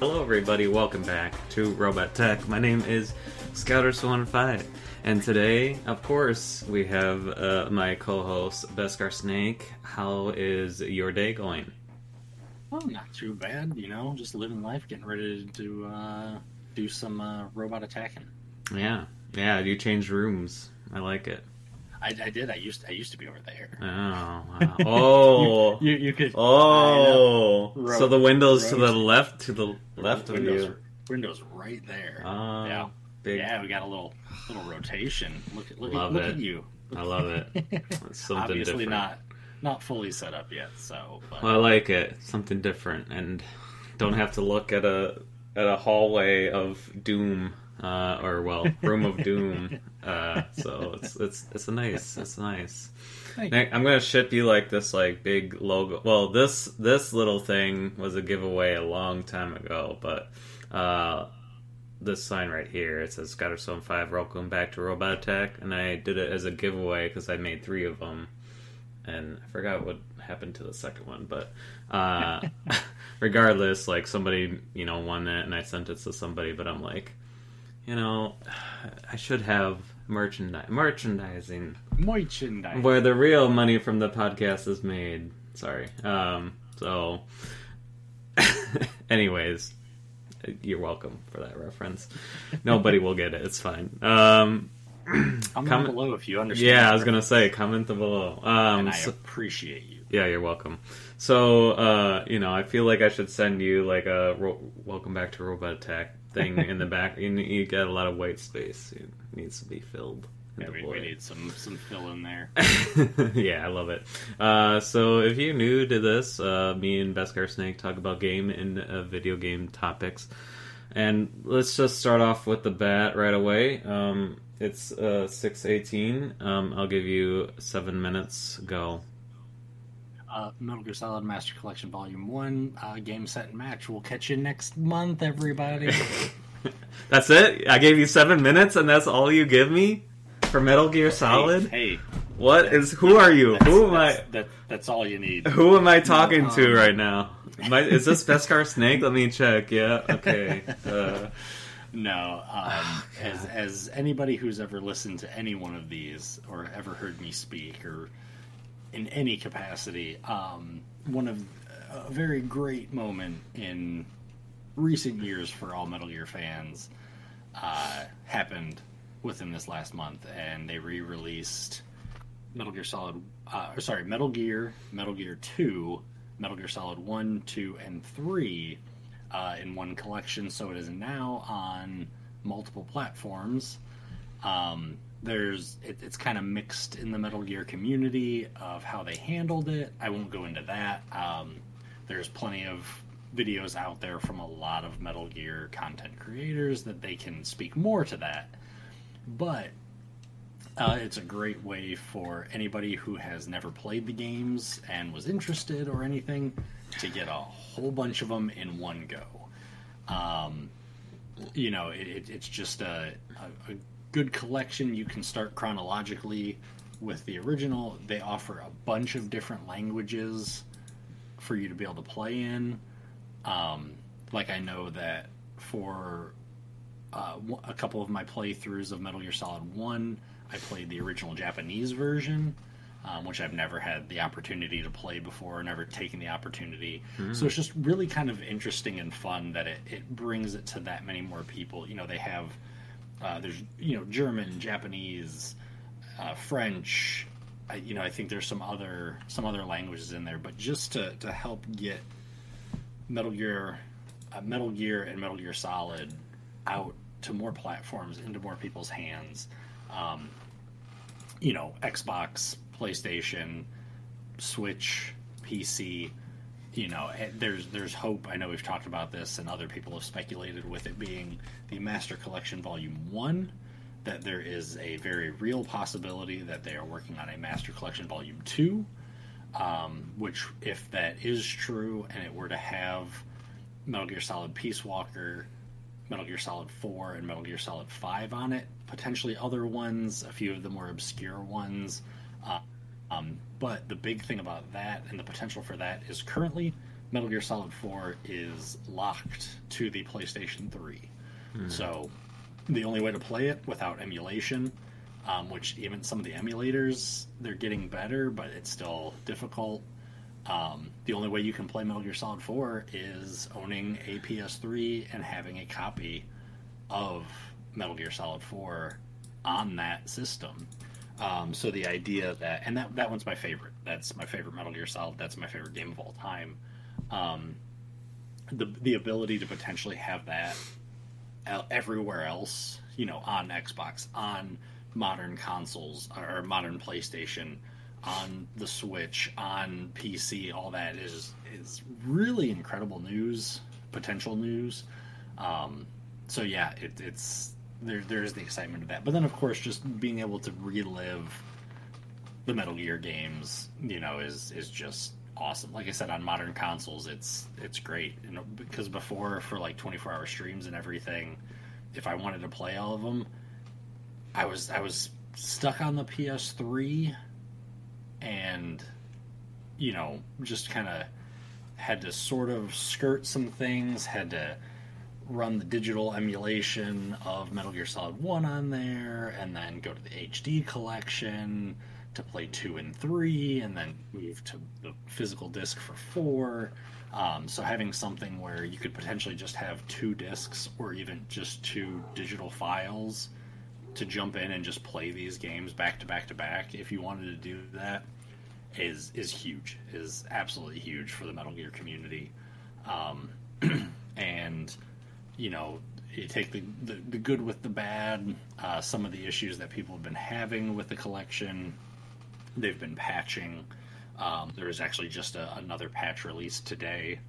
Hello, everybody. Welcome back to Robot Attack. My name is Scouter15, and today, of course, we have uh, my co-host Beskar Snake. How is your day going? Oh, not too bad. You know, just living life, getting ready to uh, do some uh, robot attacking. Yeah, yeah. You changed rooms. I like it. I, I did. I used I used to be over there. Oh, wow. oh, You, you could. oh. So the windows to the left, to the left of windows, you. Windows right there. Oh, yeah, big. yeah. We got a little little rotation. Look at look Love look it. at you. I love it. It's something Obviously different. not not fully set up yet. So, but Well, I like it. Something different, and don't have to look at a at a hallway of doom, uh, or well, room of doom. Uh, so it's it's it's nice. It's nice. I'm gonna ship you like this like big logo. Well, this this little thing was a giveaway a long time ago, but uh, this sign right here it says Scotterstone Five. Welcome back to Robot Attack, and I did it as a giveaway because I made three of them, and I forgot what happened to the second one, but uh, regardless, like somebody you know won it, and I sent it to somebody, but I'm like, you know, I should have merchandise merchandising merchandise. where the real money from the podcast is made. Sorry. Um, so, anyways, you're welcome for that reference. Nobody will get it. It's fine. Um, Comment below if you understand. yeah, I was gonna say comment below. Um, and I so- appreciate you. yeah, you're welcome. So, uh, you know, I feel like I should send you like a ro- welcome back to Robot Attack thing in the back. You, you got a lot of white space. It needs to be filled. Yeah, we, we need some some fill in there. yeah, I love it. Uh, so if you're new to this, uh, me and Beskar Snake talk about game and uh, video game topics. And let's just start off with the bat right away. Um, it's uh, 6.18. Um, I'll give you seven minutes. Go. Uh, Metal Gear Solid Master Collection Volume One, uh, game set and match. We'll catch you next month, everybody. That's it? I gave you seven minutes and that's all you give me? For Metal Gear Solid? Hey, hey, What is, who are you? Who am I? that's, That, that's all you need. Who am I talking um, to right now? I, is this Beskar Snake? Let me check. Yeah, okay. Uh, No, um, as as anybody who's ever listened to any one of these or ever heard me speak or in any capacity, um, one of a very great moment in recent years for all Metal Gear fans uh, happened within this last month, and they re-released Metal Gear Solid. Uh, or sorry, Metal Gear, Metal Gear Two, Metal Gear Solid One, Two, and Three uh, in one collection. So it is now on multiple platforms. Um, there's it, it's kind of mixed in the Metal Gear community of how they handled it. I won't go into that. Um, there's plenty of videos out there from a lot of Metal Gear content creators that they can speak more to that. But uh, it's a great way for anybody who has never played the games and was interested or anything to get a whole bunch of them in one go. Um, you know, it, it, it's just a, a, a good collection. You can start chronologically with the original. They offer a bunch of different languages for you to be able to play in. Um, like I know that for uh, a couple of my playthroughs of Metal Gear Solid One, I played the original Japanese version, um, which I've never had the opportunity to play before, never taken the opportunity. So it's just really kind of interesting and fun that it, it brings it to that many more people. You know, they have uh, there's you know German, Japanese, uh, French. I, you know, I think there's some other some other languages in there, but just to to help get Metal Gear, uh, Metal Gear, and Metal Gear Solid out to more platforms, into more people's hands. Um, you know, Xbox, PlayStation, Switch, PC. You know, eh, there's there's hope. I know we've talked about this, and other people have speculated with it being the Master Collection Volume One. That there is a very real possibility that they are working on a Master Collection Volume Two um, which if that is true and it were to have Metal Gear Solid Peace Walker, Metal Gear Solid 4, and Metal Gear Solid 5 on it, potentially other ones, a few of the more obscure ones. Uh, um, but the big thing about that and the potential for that is currently Metal Gear Solid 4 is locked to the PlayStation 3. Mm. So the only way to play it without emulation, um, which even some of the emulators, they're getting better, but it's still difficult. Um, the only way you can play Metal Gear Solid 4 is owning a PS3 and having a copy of Metal Gear Solid 4 on that system. Um, so the idea that, and that, that one's my favorite. That's my favorite Metal Gear Solid. That's my favorite game of all time. Um, the the ability to potentially have that everywhere else, you know, on Xbox, on modern consoles or modern PlayStation, on the Switch, on PC, all that is is really incredible news, potential news. Um, so yeah, it, it's there. There's the excitement of that, but then of course, just being able to relive the Metal Gear games, you know, is is just awesome. Like I said, on modern consoles, it's it's great. You know, because before for like 24 hour streams and everything, if I wanted to play all of them, I was I was stuck on the PS3, and you know, just kind of had to sort of skirt some things. Had to run the digital emulation of Metal Gear Solid 1 on there, and then go to the HD collection to play 2 and 3, and then move to the physical disc for 4. Um, so having something where you could potentially just have two discs or even just two digital files to jump in and just play these games back to back to back if you wanted to do that is is huge is absolutely huge for the metal gear community um, you know, you take the, the, the good with the bad, uh, some of the issues that people have been having with the collection, they've been patching. Um, there is actually just a, another patch release today,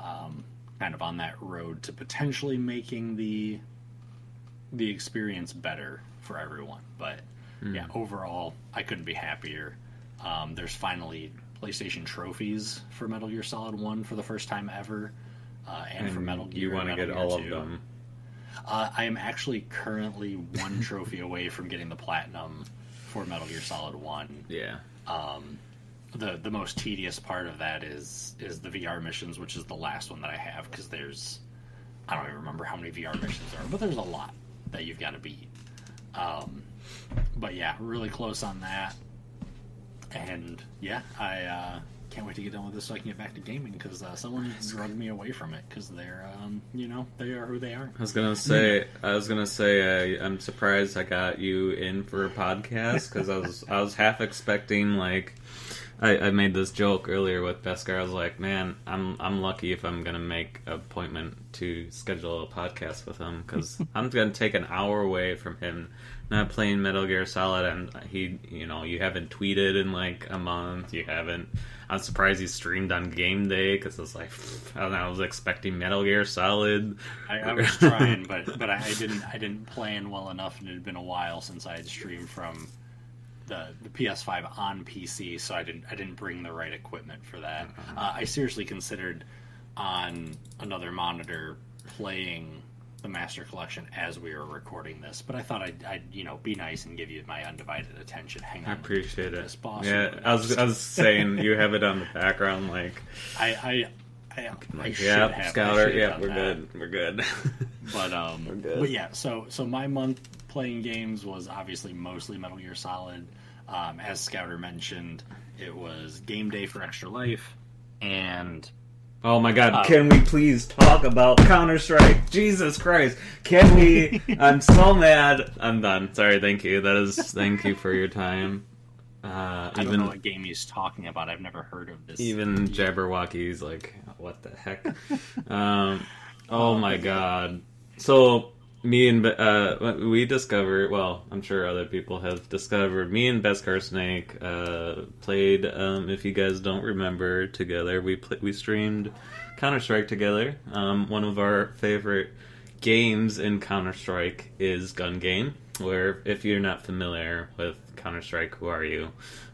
um, kind of on that road to potentially making the the experience better for everyone. But mm. yeah, overall, I couldn't be happier. Um, there's finally PlayStation trophies for Metal Gear Solid One for the first time ever uh, and, and, for Metal Gear. You want to get Gear all 2. of them. Uh, I am actually currently one trophy away from getting the platinum for Metal Gear Solid One. Yeah. Um, the the most tedious part of that is is the VR missions, which is the last one that I have because there's I don't even remember how many VR missions there are, but there's a lot that you've got to beat. Um, but yeah, really close on that. And yeah, I uh, can't wait to get done with this so I can get back to gaming because uh, someone drugged me away from it because they're, um, you know, they are who they are. I was gonna say, I was gonna say, uh, I'm surprised I got you in for a podcast because I was, I was half expecting like. I, I made this joke earlier with Beskar. I was like, "Man, I'm I'm lucky if I'm gonna make an appointment to schedule a podcast with him because I'm gonna take an hour away from him not playing Metal Gear Solid, and he, you know, you haven't tweeted in like a month. You haven't I'm surprised he streamed on game day because it's like I don't know. I was expecting Metal Gear Solid. I, I was trying, but but I, didn't I didn't plan well enough, and it had been a while since I had streamed from the the PS5 on PC, so I didn't I didn't bring the right equipment for that. Uh-huh. Uh, I seriously considered on another monitor playing the Master Collection as we were recording this, but I thought I'd, I'd, you know be nice and give you my undivided attention. Hang on, I appreciate it. Boss yeah, I was I was saying you have it on the background, like I I, I, like, I yeah, have, Scouter, yeah, we're that. good, we're good. but um, we're good. but yeah, so so my month playing games was obviously mostly Metal Gear Solid. Um, as Scouter mentioned, it was Game Day for Extra Life and Oh my god, uh, can we please talk about Counter Strike? Jesus Christ. Can we? I'm so mad. I'm done. Sorry, thank you. That is thank you for your time. Uh, I even, don't know what game he's talking about. I've never heard of this. Even Jabberwocky's like, what the heck? um, oh my god. So me and uh, we discovered. Well, I'm sure other people have discovered. Me and Beskar Snake uh, played. Um, if you guys don't remember, together we play, we streamed Counter Strike together. Um, one of our favorite games in Counter Strike is Gun Game. Where, if you're not familiar with Counter Strike, who are you?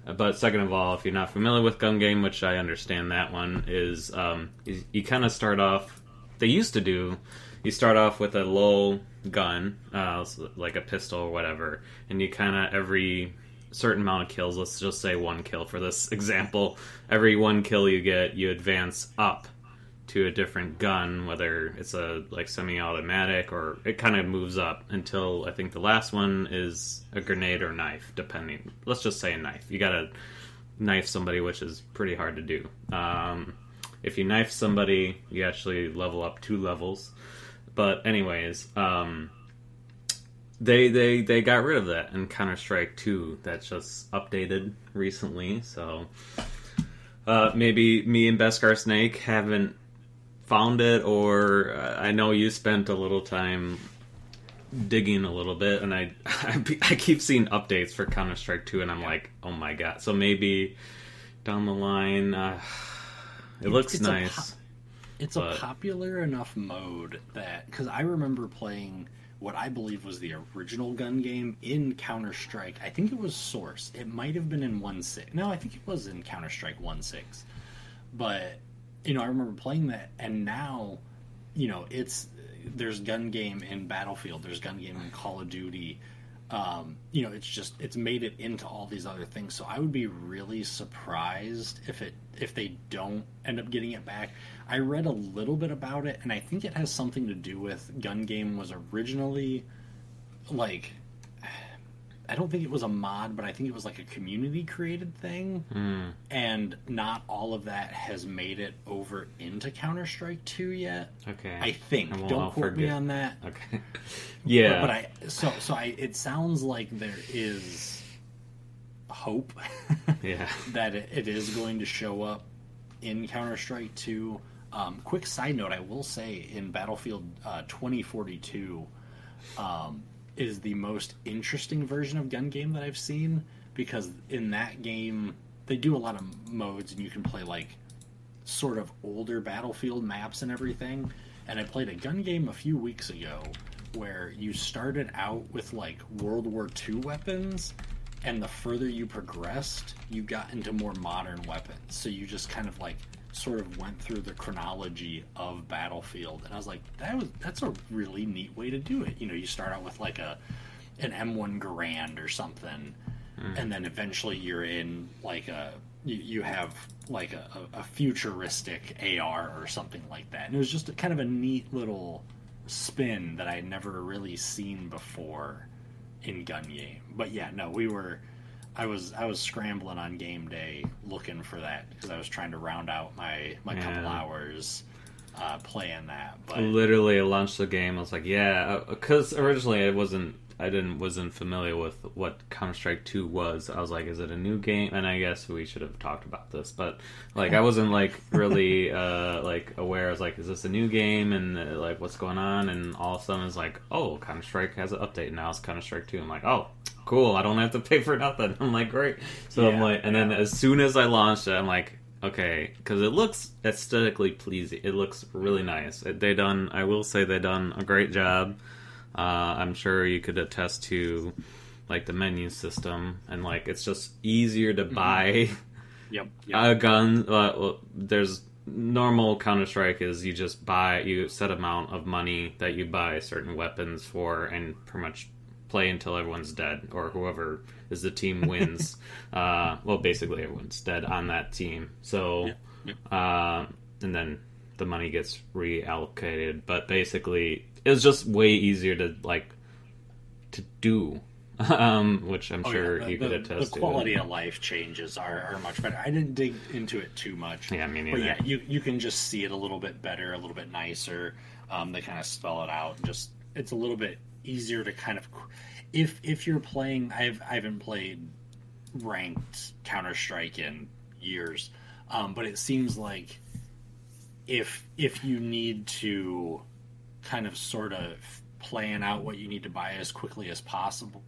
Uh, but second of all, if you're not familiar with Gun Game, which I understand that one is, um, you, you kind of start off. They used to do you start off with a low gun, uh, like a pistol or whatever, and you kind of every certain amount of kills, let's just say one kill for this example, every one kill you get, you advance up to a different gun, whether it's a like semi-automatic or it kind of moves up until I think the last one is a grenade or knife, depending. Let's just say a knife. You gotta knife somebody, which is pretty hard to do. Um, if you knife somebody, you actually level up two levels. But anyways, um, they they they got rid of that in Counter Strike Two. That's just updated recently, so uh, maybe me and Beskar Snake haven't found it, or uh, I know you spent a little time digging a little bit, and I I, I keep seeing updates for Counter Strike Two, and I'm like, oh my god! So maybe down the line, uh, it looks it's nice. It's but... a popular enough mode that because I remember playing what I believe was the original gun game in Counter Strike. I think it was Source. It might have been in one six. No, I think it was in Counter Strike one six. But you know, I remember playing that, and now, you know, it's there's gun game in Battlefield. There's gun game in Call of Duty. Um, you know, it's just it's made it into all these other things. So I would be really surprised if it if they don't end up getting it back. I read a little bit about it, and I think it has something to do with Gun Game was originally like I don't think it was a mod, but I think it was like a community created thing. Mm. And not all of that has made it over into Counter Strike 2 yet. Okay. I think. Don't quote me on that. Okay. yeah. But, but, I so so I it sounds like there is hope yeah. that it, it is going to show up in Counter Strike 2. Um, quick side note, I will say in Battlefield uh, 2042, um, is the most interesting version of gun game that I've seen because in that game they do a lot of modes and you can play like sort of older Battlefield maps and everything. And I played a gun game a few weeks ago where you started out with like World War II weapons and the further you progressed, you got into more modern weapons. So you just kind of like sort of went through the chronology of Battlefield, and I was like, that was that's a really neat way to do it. You know, you start out with like a an M1 Garand or something, mm. and then eventually you're in like a you, you have like a, a, futuristic AR or something like that, and it was just a, kind of a neat little spin that I had never really seen before in gun game. But yeah, no, we were I was I was scrambling on game day looking for that because I was trying to round out my my yeah. couple hours uh, playing that. But literally, I launched the game. I was like, yeah, because uh, originally it wasn't I didn't wasn't familiar with what Counter Strike Two was. I was like, is it a new game? And I guess we should have talked about this, but like I wasn't like really uh, like aware. I was like, is this a new game? And uh, like what's going on? And all of a sudden it's like, oh, Counter Strike has an update now. It's Counter Strike Two. I'm like, oh, cool. I don't have to pay for nothing. I'm like, great. So yeah, I'm like, and then as soon as I launched it, I'm like, okay, because it looks aesthetically pleasing. It looks really nice. They done. I will say they done a great job uh, I'm sure you could attest to like the menu system and like it's just easier to mm-hmm. buy yep, yep. a gun. Uh, well, there's normal Counter Strike is you just buy you set amount of money that you buy certain weapons for and pretty much play until everyone's dead or whoever is the team wins. uh, well, basically everyone's dead on that team. So, yep, yep. Uh, and then the money gets reallocated. But basically, it was just way easier to like to do um, which I'm oh, sure yeah. the, you could attest the to. The quality of life changes are, are, much better. I didn't dig into it too much. Yeah, I mean, but yeah, you you can just see it a little bit better, a little bit nicer. Um, they kind of spell it out. And Just it's a little bit easier to kind of if if you're playing. I've I haven't played ranked Counter Strike in years, um, but it seems like if if you need to kind of sort of plan out what you need to buy as quickly as possible,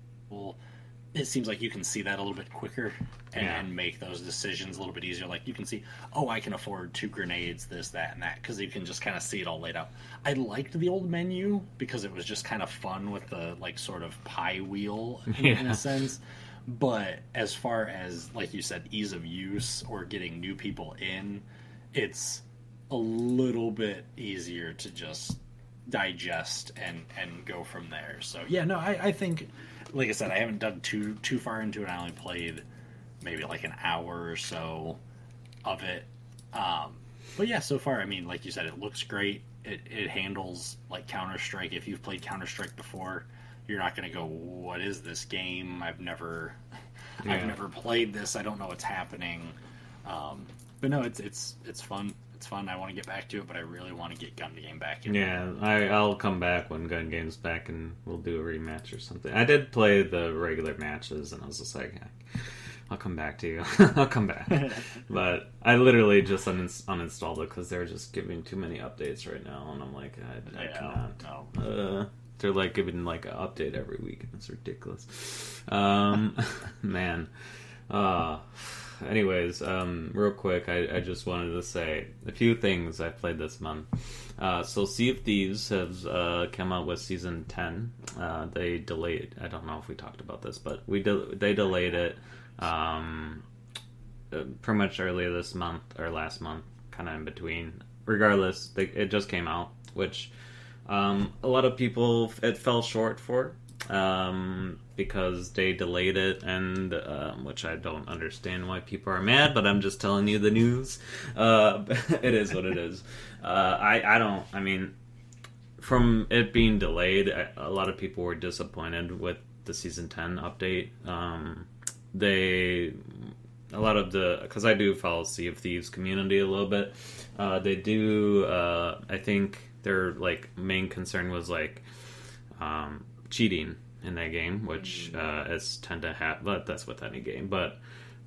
it seems like you can see that a little bit quicker and, yeah. make those decisions a little bit easier. Like you can see, oh, I can afford two grenades, this, that, and that, because you can just kind of see it all laid out. I liked the old menu because it was just kind of fun with the like sort of pie wheel yeah. in a sense. But as far as like you said, ease of use or getting new people in, it's a little bit easier to just digest and and go from there. So yeah, no, I, I think, like I said, I haven't done too too far into it. I only played maybe like an hour or so of it. Um, but yeah, so far, I mean, like you said, it looks great. It it handles like Counter Strike. If you've played Counter Strike before, you're not going to go, "What is this game? I've never, Yeah. I've never played this. I don't know what's happening." Um, but no, it's it's it's fun. It's fun. I want to get back to it, but I really want to get Gun Game back in. Yeah, I, I'll come back when Gun Game's back and we'll do a rematch or something. I did play the regular matches and I was just like, I'll come back to you. I'll come back. but I literally just uninst- uninstalled it because they're just giving too many updates right now, and I'm like, I, I Yeah, cannot. no. Uh, they're like giving like an update every week, and it's ridiculous. Um, man. Uh, anyways, um, real quick, I, I just wanted to say a few things I played this month. Uh, so Sea of Thieves has uh, come out with season ten. Uh, they delayed. I don't know if we talked about this, but we de- they delayed it. Um, uh, pretty much earlier this month or last month, kind of in between. Regardless, they, it just came out, which um, a lot of people it fell short for um, because they delayed it, and um, which I don't understand why people are mad, but I'm just telling you the news. Uh, it is what it is. Uh, I I don't. I mean, from it being delayed, a a lot of people were disappointed with the season ten update. Um, they a lot of the because I do follow Sea of Thieves community a little bit. Uh, they do. Uh, I think their like main concern was like um, cheating in that game, which uh, is tend to happen. But that's with any game. But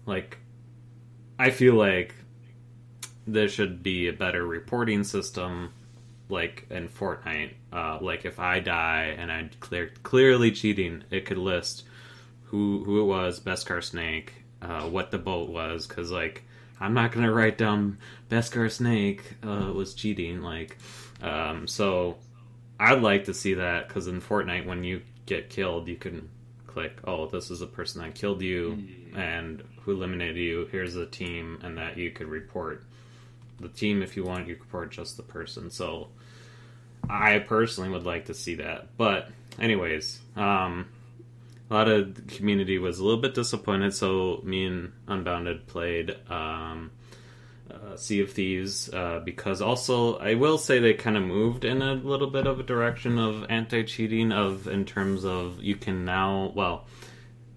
like, I feel like there should be a better reporting system. Like in Fortnite, uh, like if I die and I clear clearly cheating, it could list who who it was, Beskar Snake, uh, what the boat was, because like I'm not gonna write down Beskar Snake uh, was cheating, like um, so I'd like to see that because in Fortnite when you get killed, you can click, oh, this is the person that killed you and who eliminated you. Here's the team, and that you could report the team if you want. You could report just the person. So I personally would like to see that, but anyways, um, a lot of the community was a little bit disappointed. So me and Unbounded played um, uh, Sea of Thieves uh, because also I will say they kind of moved in a little bit of a direction of anti-cheating of in terms of you can now well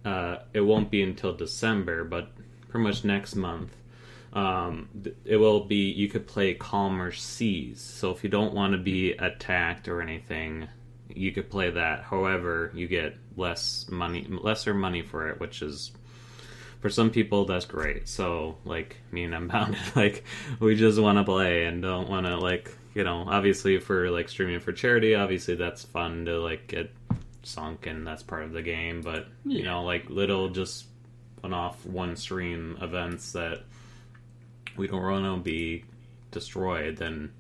uh, it won't be until December but pretty much next month um, it will be you could play calmer seas. So if you don't want to be attacked or anything you could play that. However you get less money lesser money for it which is for some people that's great. So like me and unbounded like we just want to play and don't want to like you know obviously for like streaming for charity obviously that's fun to like get sunk and that's part of the game but you know like little just one off one stream events that we don't want to be destroyed then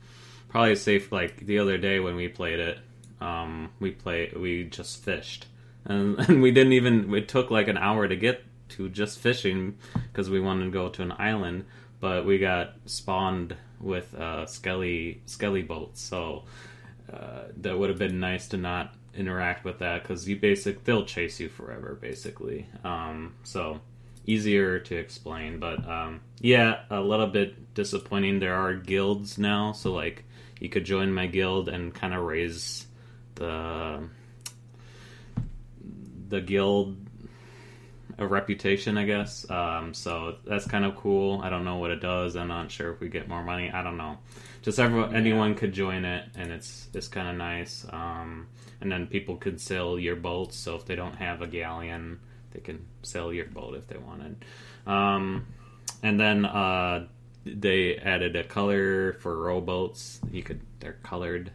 probably safe like the other day when we played it um we play we just fished. And, and we didn't even it took like an hour to get to just fishing because we wanted to go to an island but we got spawned with uh skelly skelly boats. So uh, that would have been nice to not interact with that because you basic they'll chase you forever basically. Um so easier to explain but um yeah a little bit disappointing. There are guilds now so like you could join my guild and kind of raise the the guild a reputation, I guess. Um, so that's kind of cool. I don't know what it does. I'm not sure if we get more money. I don't know. Just everyone, anyone could join it, and it's it's kind of nice. Um, and then people could sell your boats. So if they don't have a galleon, they can sell your boat if they wanted. Um, and then uh, they added a color for rowboats. You could they're colored,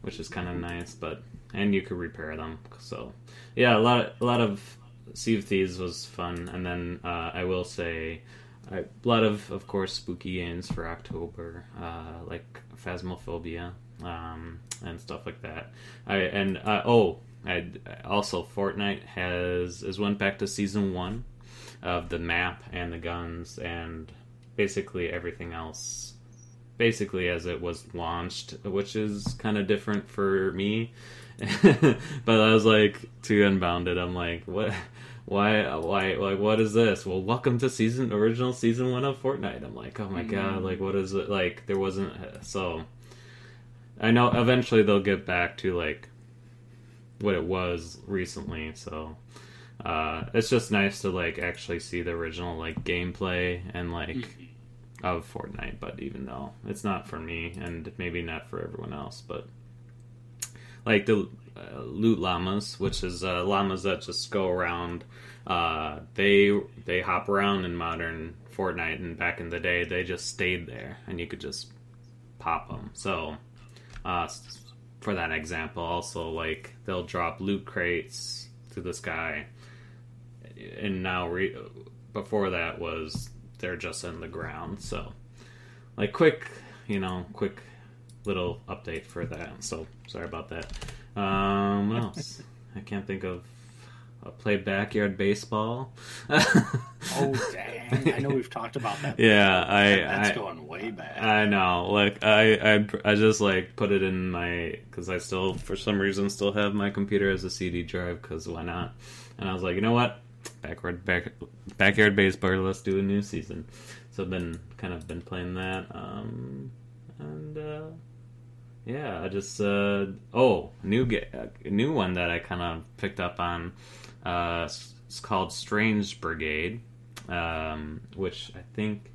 which is kind of nice. But and you could repair them. So yeah, a lot a lot of Sea of Thieves was fun, and then uh, I will say a lot of, of course, spooky games for October, uh, like Phasmophobia um, and stuff like that. I and uh, oh, I also Fortnite has is went back to season one of the map and the guns and basically everything else. Basically, as it was launched, which is kind of different for me. but I was like, too Unbounded, I'm like, what? Why why like what is this well welcome to season original season one of fortnite i'm like oh my mm. god like what is it like there wasn't so i know eventually they'll get back to like what it was recently so uh it's just nice to like actually see the original like gameplay and like mm-hmm. of fortnite but even though it's not for me and maybe not for everyone else but like the uh, loot llamas, which is uh, llamas that just go around. Uh, they they hop around in modern Fortnite, and back in the day, they just stayed there, and you could just pop them. So, uh, for that example, also like they'll drop loot crates to the sky, and now re- before that was they're just in the ground. So, like quick, you know, quick little update for that. So sorry about that. Um, what else? I can't think of. I played backyard baseball. oh dang! I know we've talked about that. Yeah, I. That's I, going way back. I know. Like I, I, I just like put it in my because I still, for some reason, still have my computer as a CD drive because why not? And I was like, you know what? Backward, back, backyard baseball. Let's do a new season. So I've been kind of been playing that. Um, and uh, yeah, I just uh, oh new get new one that I kind of picked up on. Uh, it's called Strange Brigade, um, which I think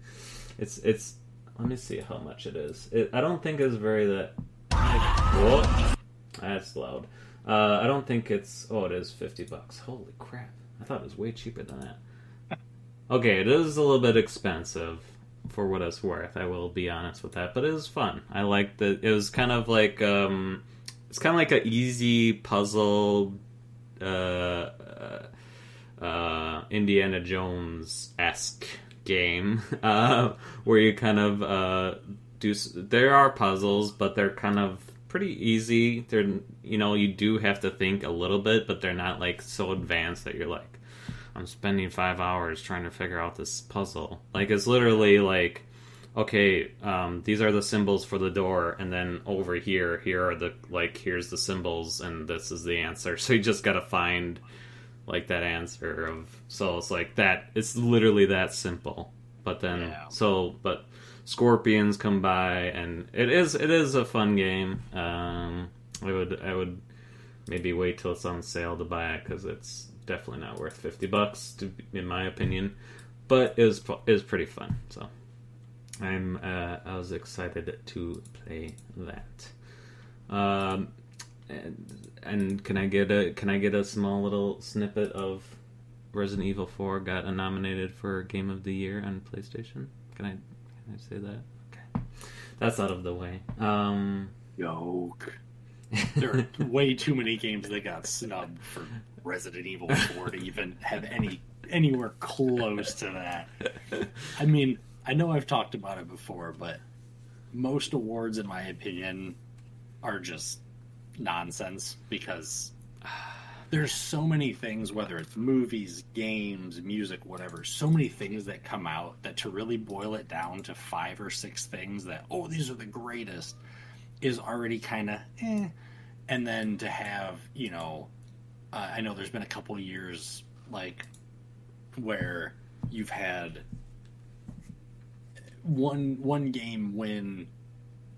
it's it's. Let me see how much it is. It, I don't think it's very that. Like, That's loud. Uh, I don't think it's. Oh, it is fifty bucks. Holy crap! I thought it was way cheaper than that. Okay, it is a little bit expensive for what it's worth. I will be honest with that, but it was fun. I liked that. It was kind of like um, it's kind of like an easy puzzle, uh, uh, uh, Indiana Jones esque game uh, where you kind of uh, do. There are puzzles, but they're kind of pretty easy. They're you know you do have to think a little bit, but they're not like so advanced that you're like I'm spending five hours trying to figure out this puzzle. Like it's literally like, okay, um, these are the symbols for the door, and then over here, here are the like here's the symbols, and this is the answer. So you just gotta find like that answer of. So it's like that. It's literally that simple. But then yeah. so but scorpions come by, and it is it is a fun game. Um, I would I would maybe wait till it's on sale to buy it because it's definitely not worth 50 bucks to, in my opinion. But it was it was pretty fun so. I'm uh, i was excited to play that. Um and, and can i get a can i get a small little snippet of resident evil 4 got nominated for game of the year on playstation? Can i can i say that? Okay. That's out of the way. Um yoke. There are way too many games that got snubbed for Resident Evil 4 to even have any anywhere close to that. I mean, I know I've talked about it before, but most awards, in my opinion, are just nonsense because there's so many things, whether it's movies, games, music, whatever, so many things that come out that to really boil it down to five or six things that, oh, these are the greatest, is already kind of eh. And then to have, you know, uh, I know there's been a couple years like where you've had one one game win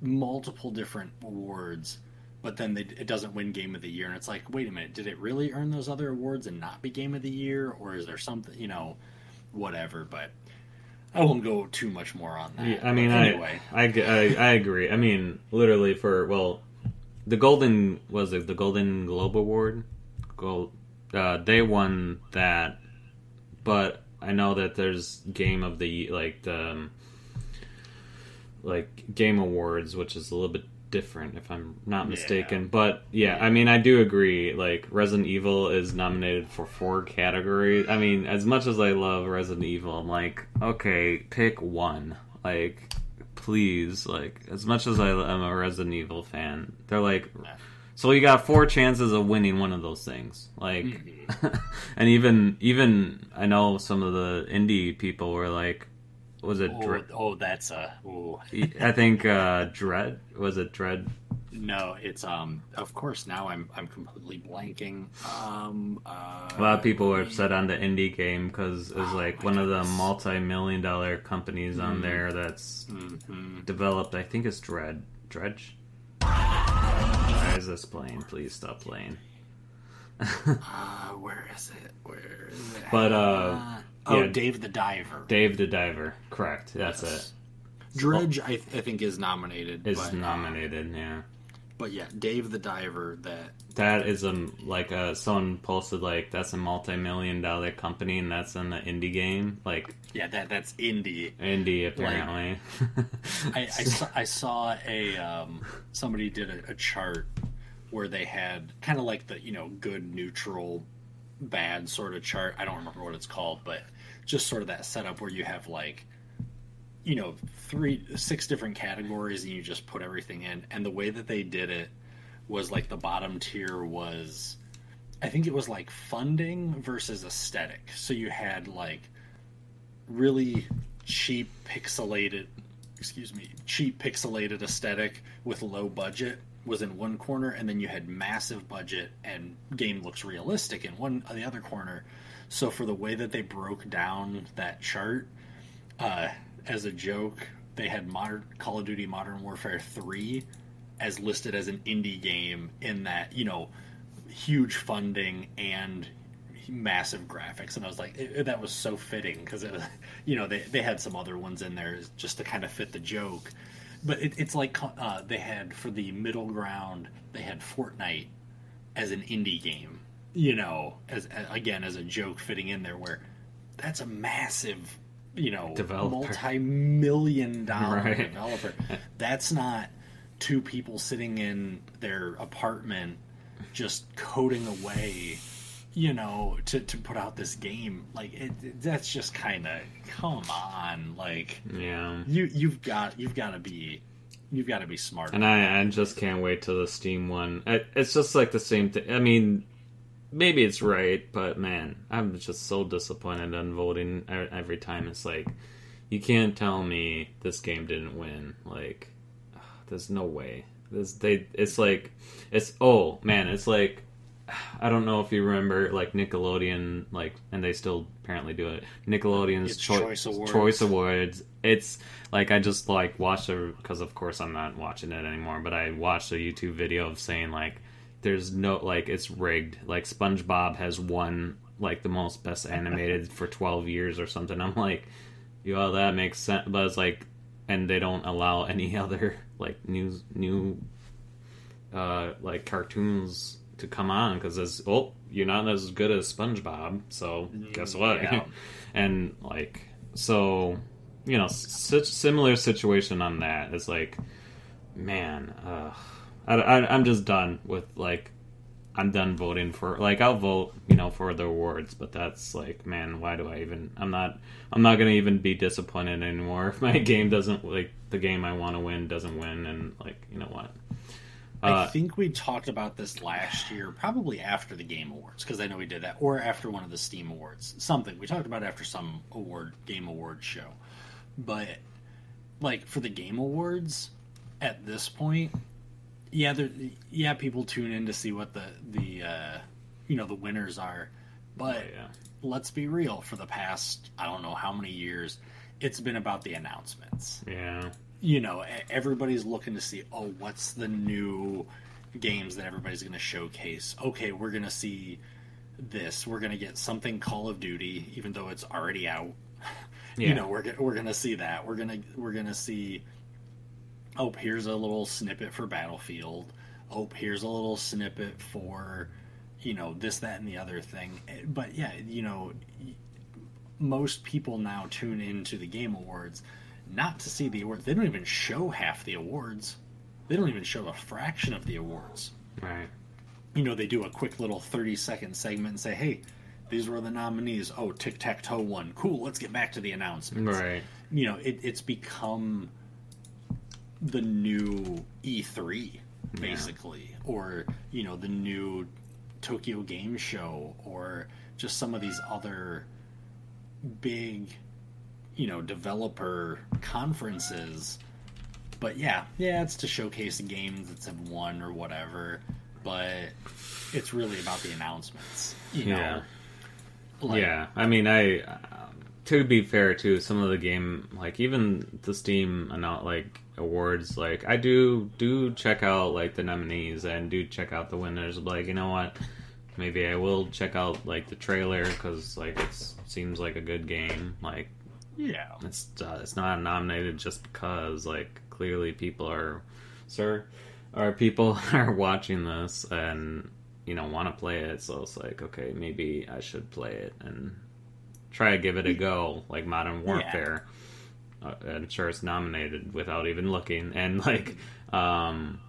multiple different awards, but then they, it doesn't win Game of the Year, and it's like, wait a minute, did it really earn those other awards and not be Game of the Year, or is there something, you know, whatever? But I won't go too much more on that. Yeah, I mean, anyway, I, I, I agree. I mean, literally for well, the Golden was it the Golden Globe Award gold. Uh, they won that, but I know that there's game of the like the um, like game awards, which is a little bit different if I'm not mistaken. Yeah. But yeah, I mean I do agree. Like Resident Evil is nominated for four categories. I mean, as much as I love Resident Evil, I'm like, okay, pick one. Like, please. Like, as much as I am a Resident Evil fan, they're like. So you got four chances of winning one of those things. Like, mm-hmm. and even even I know some of the indie people were like, was it? Oh, Dread? oh, that's a. I think uh, Dread was it Dread? No, it's um. Of course, now I'm I'm completely blanking. Um, uh, A lot of people were upset on the indie game because it was Oh, like one of the. Multi-million dollar companies on there that's mhm. developed. I think it's Dread. Dredge. Why is this playing? Please stop playing. Uh, where is it? Where is it? But, uh, oh, yeah. Dave the Diver. Dave the Diver. Correct. That's Yes. it. Dredge, I, I think, is nominated. Is but, nominated. Yeah. But yeah, Dave the Diver. That That is a like uh someone posted like that's a multi-million dollar company and that's in the indie game like yeah, that that's indie. indie apparently. I, I saw, I saw a um, somebody did a, a chart where they had kind of like the you know good neutral bad sort of chart i don't remember what it's called but just sort of that setup where you have like you know three six different categories and you just put everything in. And the way that they did it was like the bottom tier was i think it was like funding versus aesthetic. So you had like really cheap pixelated excuse me cheap pixelated aesthetic with low budget was in one corner and then you had massive budget and game looks realistic in one the other corner. So for the way that they broke down that chart uh, as a joke they had modern call of duty modern warfare 3 as listed as an indie game in that you know huge funding and massive graphics. And i was like it, that was so fitting because it was you know they, they had some other ones in there just to kind of fit the joke. But it, it's like uh, they had for the middle ground they had fortnite as an indie game you know as again as a joke fitting in there where that's a massive you know Developer. multi-million dollar Right. developer that's not two people sitting in their apartment just coding away you know to, to put out this game like it, it- that's just kind of come on like yeah. you you've got you've got to be you've got to be smart And I, I just can't wait till the Steam one. I, it's just like the same thing. I mean, maybe it's right, but man, I'm just so disappointed in voting every time. It's like, you can't tell me this game didn't win. Like, there's no way. This they. It's like, it's oh man, it's like. I don't know if you remember, like Nickelodeon, like, and they still apparently do it. Nickelodeon's choi- Choice Awards. Choice Awards. It's like I just like watched it because of course I'm not watching it anymore, but I watched a YouTube video of saying like there's no like it's rigged. Like SpongeBob has won like the most best animated for 12 years or something. I'm like, yo, that makes sense, but it's like, and they don't allow any other like new new uh like cartoons to come on because it's oh you're not as good as SpongeBob, so guess what? Yeah. and like so you know such similar situation on that it's like man uh I, I, i'm just done with like i'm done voting for like i'll vote you know for the awards but that's like man why do i even i'm not i'm not gonna even be disappointed anymore if my game doesn't like the game i want to win doesn't win and like you know what I uh, think we talked about this last year, probably after the Game Awards, because I know we did that, or after one of the Steam Awards. Something we talked about after some award Game Awards show. But like for the Game Awards, at this point, yeah, there, yeah, people tune in to see what the the uh, you know the winners are, but Oh, yeah. let's be real. For the past I don't know how many years, it's been about the announcements yeah you know, everybody's looking to see, oh, what's the new games that everybody's going to showcase? Okay, we're going to see this. We're going to get something Call of Duty, even though it's already out. Yeah. You know, we're we're going to see that. We're going to we're going to see. Oh, here's a little snippet for Battlefield. Oh, here's a little snippet for, you know, this, that, and the other thing. Eh, But yeah, you know, most people now tune into the Game Awards not to see the awards. They don't even show half the awards. They don't even show a fraction of the awards. right You know, they do a quick little 30 second segment and say, hey, these were the nominees. Oh, Tic Tac Toe won. Cool, let's get back to the announcements. right You know, it, it's become the new E3, basically, or, you know, the new Tokyo Game Show, or just some of these other big you know developer conferences. But yeah, yeah, it's to showcase games that have won or whatever. But it's really about the announcements. You know? Yeah. Like, yeah, I mean, I um, to be fair too, some of the game, like even the Steam not like awards, like I do do check out like the nominees and do check out the winners. Like you know what, maybe I will check out like the trailer because like it seems like a good game. Like Yeah. it's uh, it's not nominated just because like clearly people are, sir, or people are watching this and you know want to play it. So it's like okay, maybe I should play it and try to give it a go, like Modern Warfare. Uh, I'm sure it's nominated without even looking, and like, um,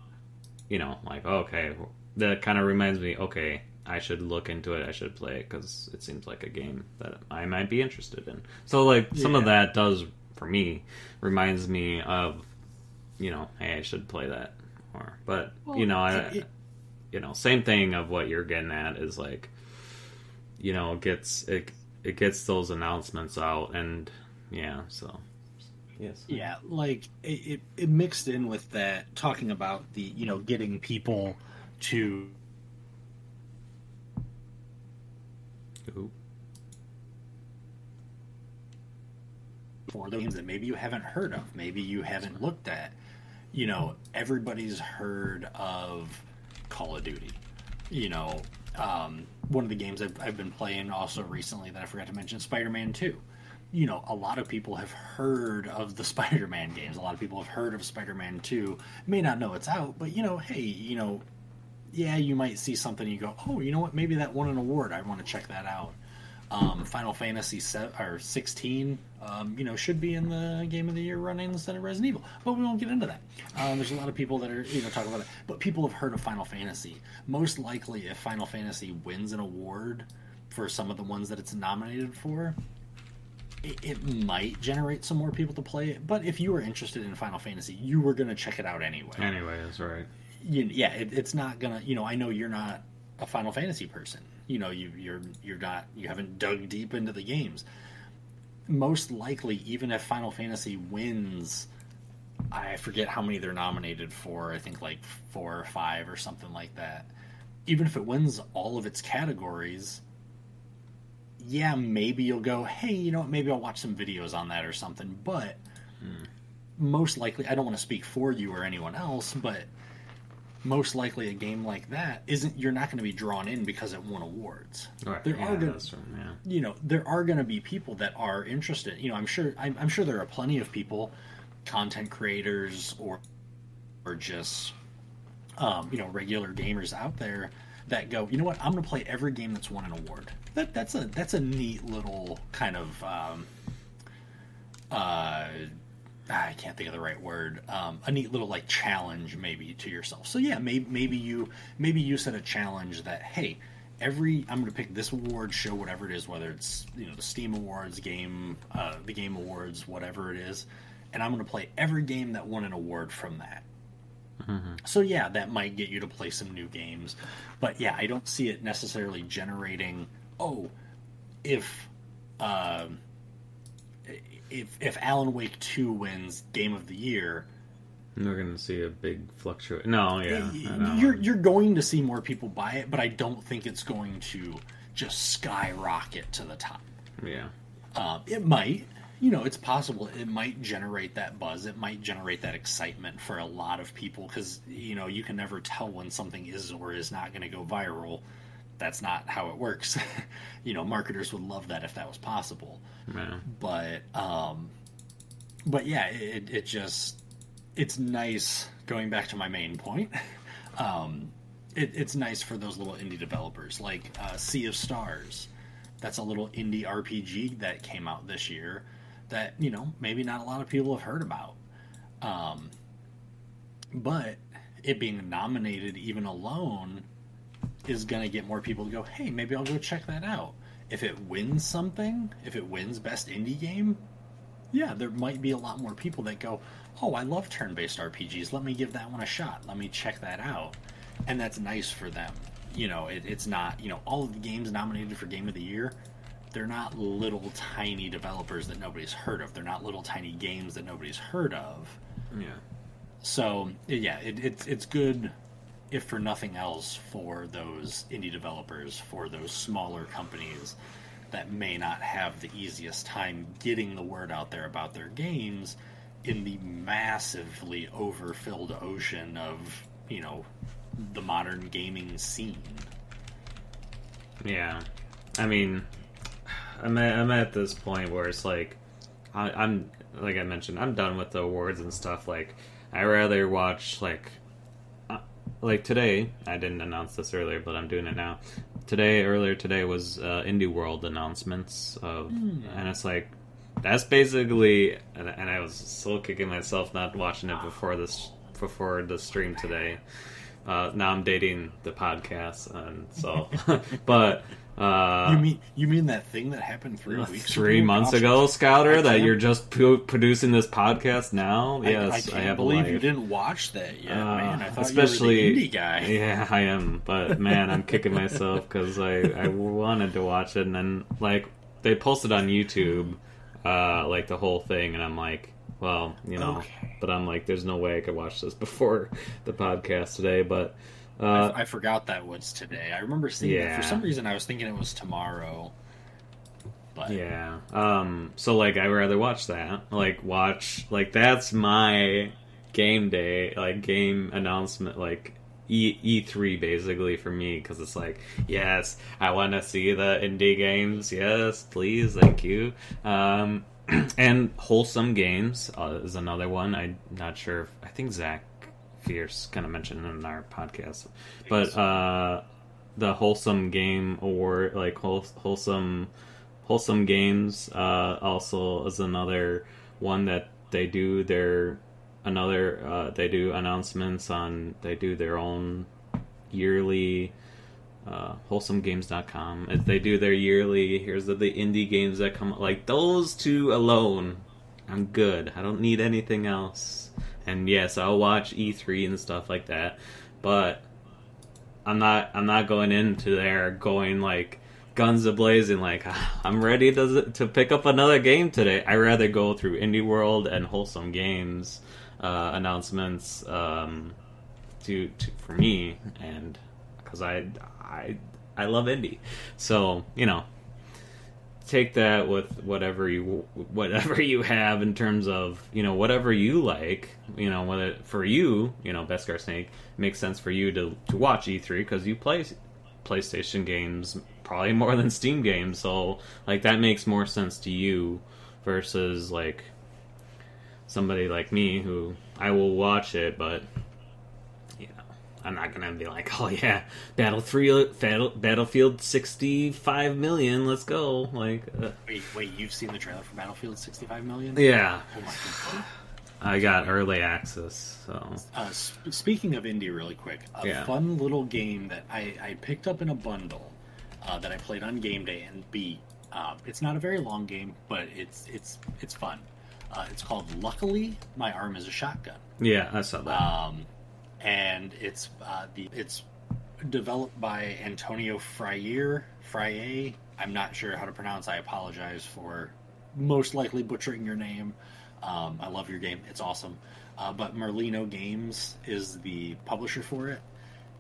you know, like okay, that kind of reminds me. Okay, I should look into it. I should play it because it seems like a game that I might be interested in. So like, some of that does for me reminds me of, you know, hey, I should play that more. But Well, you know, I, it- you know, same thing of what you're getting at is like, you know, it gets it it gets those announcements out, and yeah, so yes, Yeah, like it, it, it mixed in with that talking about the you know getting people to Ooh. for the games that maybe you haven't heard of, maybe you haven't looked at. You know, everybody's heard of Call of Duty. You know, um, one of the games I've, I've been playing also recently that I forgot to mention, Spider Man 2. You know, a lot of people have heard of the Spider Man games. A lot of people have heard of Spider Man 2. May not know it's out, but, you know, hey, you know, yeah, you might see something and you go, oh, you know what? Maybe that won an award. I want to check that out. Um, Final Fantasy 7 or 16, um, you know, should be in the Game of the Year running instead of Resident Evil, but we won't get into that. Um, there's a lot of people that are, you know, talking about it, but people have heard of Final Fantasy. Most likely, if Final Fantasy wins an award for some of the ones that it's nominated for, it, it might generate some more people to play it. But if you were interested in Final Fantasy, you were going to check it out anyway Anyway, that's right. you, yeah, it, it's not gonna. You know, I know you're not a Final Fantasy person. You know, you you're you're not. You haven't dug deep into the games. Most likely, even if Final Fantasy wins, I forget how many they're nominated for. I think like four or five or something like that. Even if it wins all of its categories, yeah, maybe you'll go, hey, you know what? Maybe I'll watch some videos on that or something. But most likely, I don't want to speak for you or anyone else, but most likely a game like that isn't you're not going to be drawn in because it won awards right. there yeah, are gonna that's right. Yeah. you know there are going to be people that are interested you know i'm sure I'm, I'm sure there are plenty of people content creators or or just um, you know regular gamers out there that go you know what i'm going to play every game that's won an award that that's a that's a neat little kind of um, uh I can't think of the right word. Um, a neat little like challenge maybe to yourself. So yeah, maybe maybe you maybe you set a challenge that hey, every I'm going to pick this award, show whatever it is, whether it's you know the Steam Awards, game, uh, the Game Awards, whatever it is, and I'm going to play every game that won an award from that. So yeah, that might get you to play some new games, but yeah, I don't see it necessarily generating. Oh, if. Um, if if Alan Wake two wins Game of the Year, We're gonna see a big fluctuation. No, yeah, you're you're going to see more people buy it, but I don't think it's going to just skyrocket to the top. yeah, Um, it might, you know, it's possible. It might generate that buzz. It might generate that excitement for a lot of people because you know you can never tell when something is or is not going to go viral. That's not how it works. you know, marketers would love that if that was possible yeah. but um but yeah it, it just it's nice going back to my main point um it, it's nice for those little indie developers like uh, sea of stars that's a little indie rpg that came out this year that you know maybe not a lot of people have heard about um but it being nominated even alone is going to get more people to go hey maybe i'll go check that out if it wins something, if it wins best indie game, yeah, there might be a lot more people that go, "Oh, I love turn-based RPGs. Let me give that one a shot. Let me check that out." And that's nice for them. You know, it, it's not, you know, all of the games nominated for Game of the Year. They're not little tiny developers that nobody's heard of. They're not little tiny games that nobody's heard of. Yeah. So yeah, it, it's it's good, if for nothing else, for those indie developers, for those smaller companies that may not have the easiest time getting the word out there about their games in the massively overfilled ocean of you know the modern gaming scene. Yeah, I mean, I'm at, I'm at this point where it's like, I, I'm like I mentioned, I'm done with the awards and stuff. Like, I rather watch like, uh, like today. I didn't announce this earlier, but I'm doing it now. Today, earlier today was uh, Indie World announcements of, and it's like. That's basically, and, and I was still kicking myself not watching it before this before the stream today. Uh, now I'm dating the podcast, and so, but uh, you mean you mean that thing that happened three weeks three ago? months ago, Scouter, that you're just pu- producing this podcast now? I, Yes, I I, can't have a believe you didn't watch that yet, Uh, man. I thought especially you were the indie guy. Yeah, I am, but man, I'm kicking myself because I I wanted to watch it, and then like they posted on YouTube, uh, like the whole thing, and I'm like, well, you know, Okay. but I'm like, there's no way I could watch this before the podcast today, but. Uh, I, I forgot that was today. I remember seeing it. For some reason, I was thinking it was tomorrow. But Yeah. Um so like I rather watch that. Like watch like that's my game day, like game announcement like E E3 basically for me cuz it's like yes, I want to see the indie games. Yes, please. Thank you. Um and wholesome games uh, is another one. I'm not sure if I think Zach Fierce kind of mentioned in our podcast. But uh the wholesome game award like wholesome wholesome games uh, also is another one that they do their another uh, they do announcements on they do their own yearly uh, wholesomegames.com If they do their yearly here's the, the indie games that come like those two alone i'm good. I don't need anything else and yes i'll watch e3 and stuff like that but i'm not i'm not going into there going like guns a blazing like i'm ready to to pick up another game today. I rather go through indie world and wholesome games uh, announcements um, to, to for me and because I I I love indie, so you know take that with whatever you whatever you have in terms of you know whatever you like you know whether for you you know Beskar Snake makes sense for you to to watch E3 because you play PlayStation games probably more than Steam games so like that makes more sense to you versus like somebody like me who I will watch it but I'm not gonna be like oh yeah Battle three Battle, Battlefield sixty five million let's go like uh, wait, wait, you've seen the trailer for Battlefield 65 million? yeah Oh my. I got early access so Uh, s- speaking of indie, really quick, a Yeah. fun little game that I, I picked up in a bundle uh, that I played on game day and beat. Uh, it's not a very long game, but it's it's it's fun. Uh, it's called Luckily, My Arm Is a Shotgun. yeah I saw that um, and it's uh, the it's developed by Antonio Fryer. Fryer. I'm not sure how to pronounce. I apologize for most likely butchering your name. Um, I love your game. It's awesome. Uh, but Merlino Games is the publisher for it.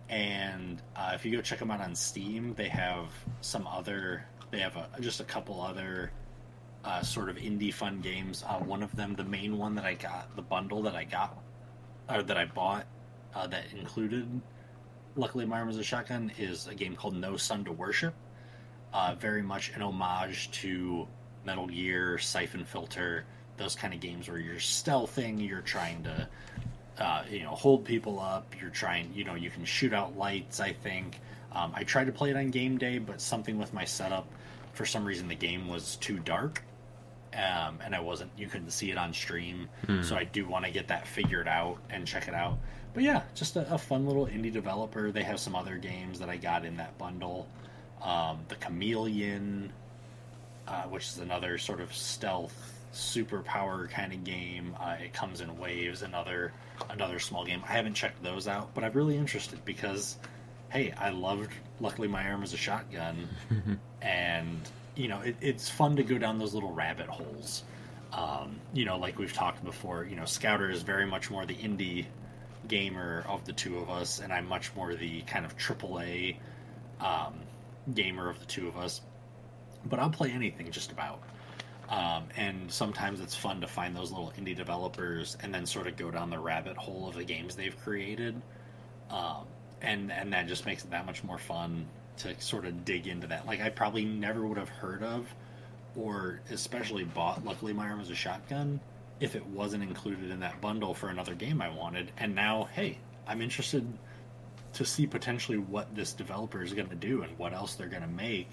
And uh, if you go check them out on Steam, they have some other. They have a, just a couple other uh, sort of indie fun games. Uh, one of them, the main one that I got, the bundle that I got or that I bought uh, that included Luckily My Arm is a Shotgun is a game called No Sun to Worship. Uh, very much an homage to Metal Gear, Siphon Filter, those kind of games where you're stealthing, you're trying to uh, you know hold people up, you're trying you know you can shoot out lights. I think um, I tried to play it on game day, but something with my setup, for some reason the game was too dark um, and I wasn't. You couldn't see it on stream, so I do want to get that figured out and check it out. But yeah, just a, a fun little indie developer. They have some other games that I got in that bundle. Um, the Chameleon, uh, which is another sort of stealth superpower kind of game. Uh, it comes in waves. Another another small game. I haven't checked those out, but I'm really interested because, hey, I loved. Luckily, my arm is a shotgun, and you know, it, it's fun to go down those little rabbit holes. Um, you know, like we've talked before, you know, Scouter is very much more the indie gamer of the two of us, and I'm much more the kind of AAA um, gamer of the two of us. But I'll play anything just about. Um, and sometimes it's fun to find those little indie developers and then sort of go down the rabbit hole of the games they've created. Um, and and that just makes it that much more fun to sort of dig into that. Like I probably never would have heard of or especially bought Luckily My Arm is a Shotgun if it wasn't included in that bundle for another game I wanted. And now, hey, I'm interested to see potentially what this developer is going to do and what else they're going to make.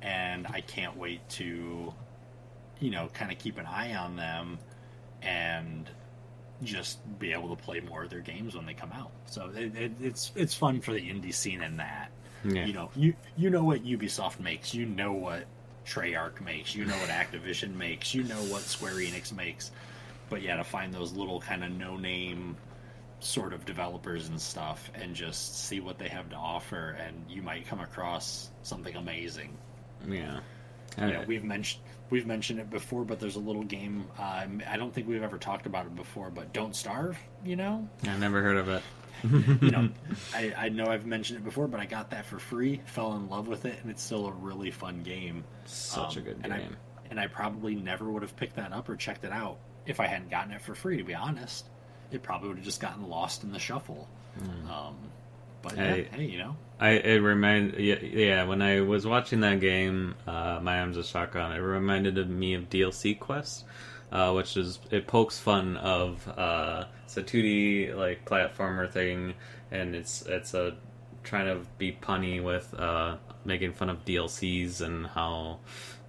And I can't wait to, you know, kind of keep an eye on them and just be able to play more of their games when they come out. So it, it, it's it's fun for the indie scene in that. Yeah. You know, you you know what Ubisoft makes. You know what Treyarch makes. You know what Activision makes. You know what Square Enix makes. But yeah, to find those little kind of no name sort of developers and stuff and just see what they have to offer and you might come across something amazing. Yeah. Yeah, we've mentioned we've mentioned it before, but there's a little game. Um, I don't think we've ever talked about it before, but Don't Starve. You know, I never heard of it. you know, I, I know I've mentioned it before, but I got that for free, fell in love with it, and it's still a really fun game. Such Um, a good and I- game. And I probably never would have picked that up or checked it out if I hadn't gotten it for free. To be honest, it probably would have just gotten lost in the shuffle. Um, but yeah, Hey. you know, I it remind yeah, yeah when I was watching that game, uh, My Arms a Shotgun, it reminded me of DLC Quest, uh, which is it pokes fun of uh, it's a two D like platformer thing, and it's it's a trying to be punny with uh, making fun of DLCs and how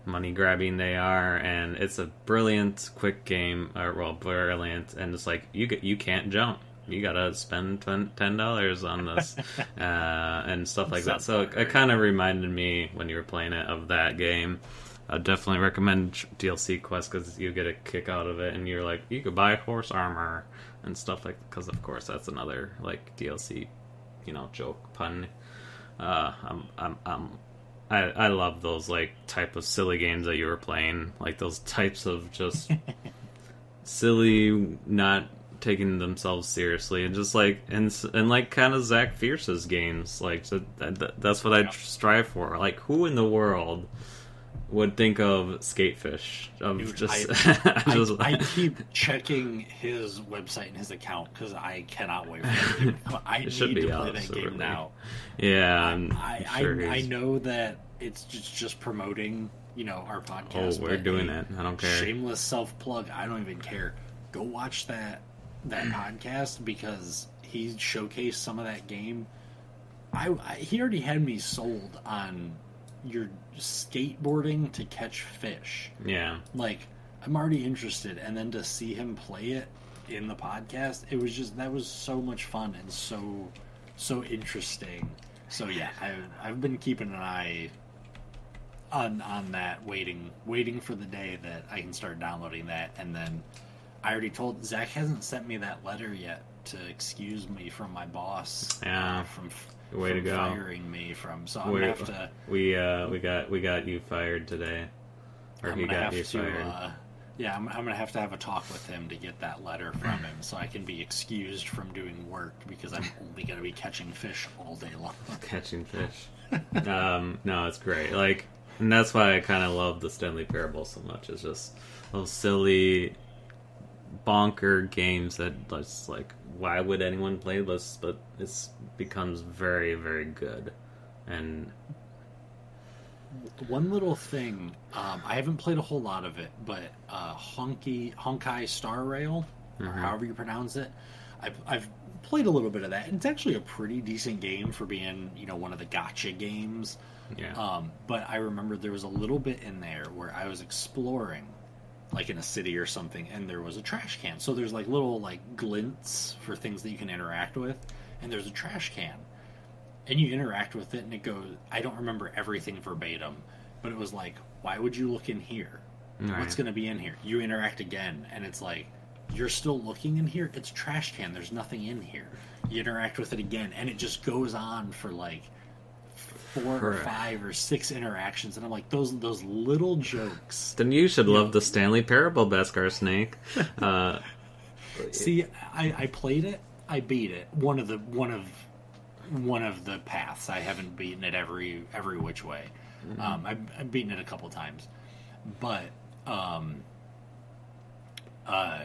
money grabbing they are, and it's a brilliant quick game, or well, brilliant, and it's like you you can't jump. You gotta spend ten dollars on this, uh, and stuff like that. So it, it kind of reminded me when you were playing it of that game. I definitely recommend DLC Quest because you get a kick out of it, and you're like, you could buy horse armor and stuff like. Because of course that's another like DLC, you know, joke pun. Uh, I'm I'm I'm I, I love those like type of silly games that you were playing, like those types of just silly, not taking themselves seriously, and just like and and like kind of Zach Fierce's games, like so that, that- that's what I strive for. Like, who in the world would think of Skatefish? Dude, just, I, just I keep checking his website and his account because I cannot wait for that game. I need be to play that game now. yeah, I'm I, sure I, I know that it's just, just promoting, you know, our podcast. Oh, podcast. we're doing hey, it. I don't care. Shameless self plug. I don't even care. Go watch that that podcast because he showcased some of that game. I, I he already had me sold on your skateboarding to catch fish. Yeah, Like I'm already interested, and then to see him play it in the podcast, it was just that was so much fun and so so interesting. So yeah, I, I've been keeping an eye on on that, waiting waiting for the day that I can start downloading that, and then I already told Zach hasn't sent me that letter yet to excuse me from my boss. Yeah. uh, from Way to go. firing me from. So we to. we uh we got we got you fired today, or I'm he got you to. fired. Uh, yeah, I'm, I'm gonna have to have a talk with him to get that letter from him, so I can be excused from doing work because I'm only gonna be catching fish all day long. catching fish. um, no, it's great. Like, and that's why I kind of love the Stanley Parable so much. It's just those silly, bonker games that just like, why would anyone play this? But it's becomes very, very good. And One little thing, um, I haven't played a whole lot of it, but uh, Honky Honkai Star Rail, or Mhm. however you pronounce it, I've, I've played a little bit of that. It's actually a pretty decent game for being, you know, one of the gotcha games. yeah, Um, but I remember there was a little bit in there where I was exploring, like in a city or something, and there was a trash can. So there's like little like glints for things that you can interact with, and there's a trash can, and you interact with it, and it goes. I don't remember everything verbatim, but it was like, why would you look in here? Right. What's going to be in here? You interact again, and it's like. You're still looking in here. It's trash can. There's nothing in here. You interact with it again, and it just goes on for like four or five or six interactions, and I'm like, those those little jokes. Then you should love the Stanley Parable, Beskar Snake. Uh, See, I, I played it. I beat it. One of the one of one of the paths. I haven't beaten it every every which way. Um, I've, I've beaten it a couple times, but um, uh,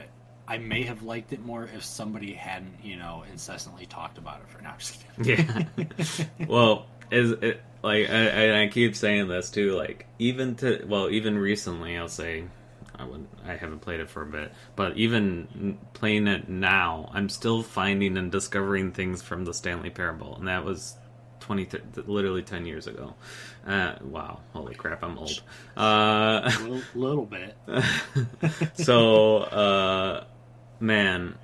I may have liked it more if somebody hadn't, you know, incessantly talked about it for now. Just kidding. yeah. well, is it like I, I keep saying this too? Like even to well, even recently, I'll say I would I haven't played it for a bit, but even playing it now, I'm still finding and discovering things from the Stanley Parable, and that was. 20 literally 10 years ago uh, wow holy crap i'm old uh, a little, little bit. so uh man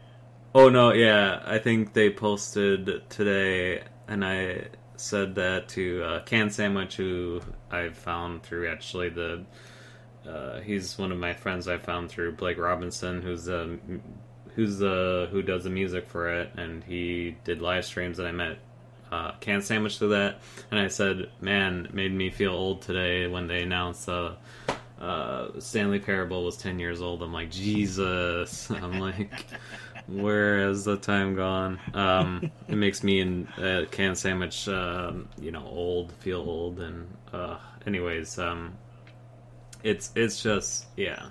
oh no yeah i think they posted today and i said that to uh, can sandwich who i found through actually the uh, he's one of my friends i found through blake robinson who's the who's the who does the music for it and he did live streams and i met uh, can sandwich through that and i said man made me feel old today when they announced uh, uh, Stanley Parable was 10 years old. I'm like, Jesus. I'm like, where has the time gone? Um, it makes me and uh, Can Sandwich, um, you know, old, feel old. And, uh, anyways, um, it's, it's just, yeah.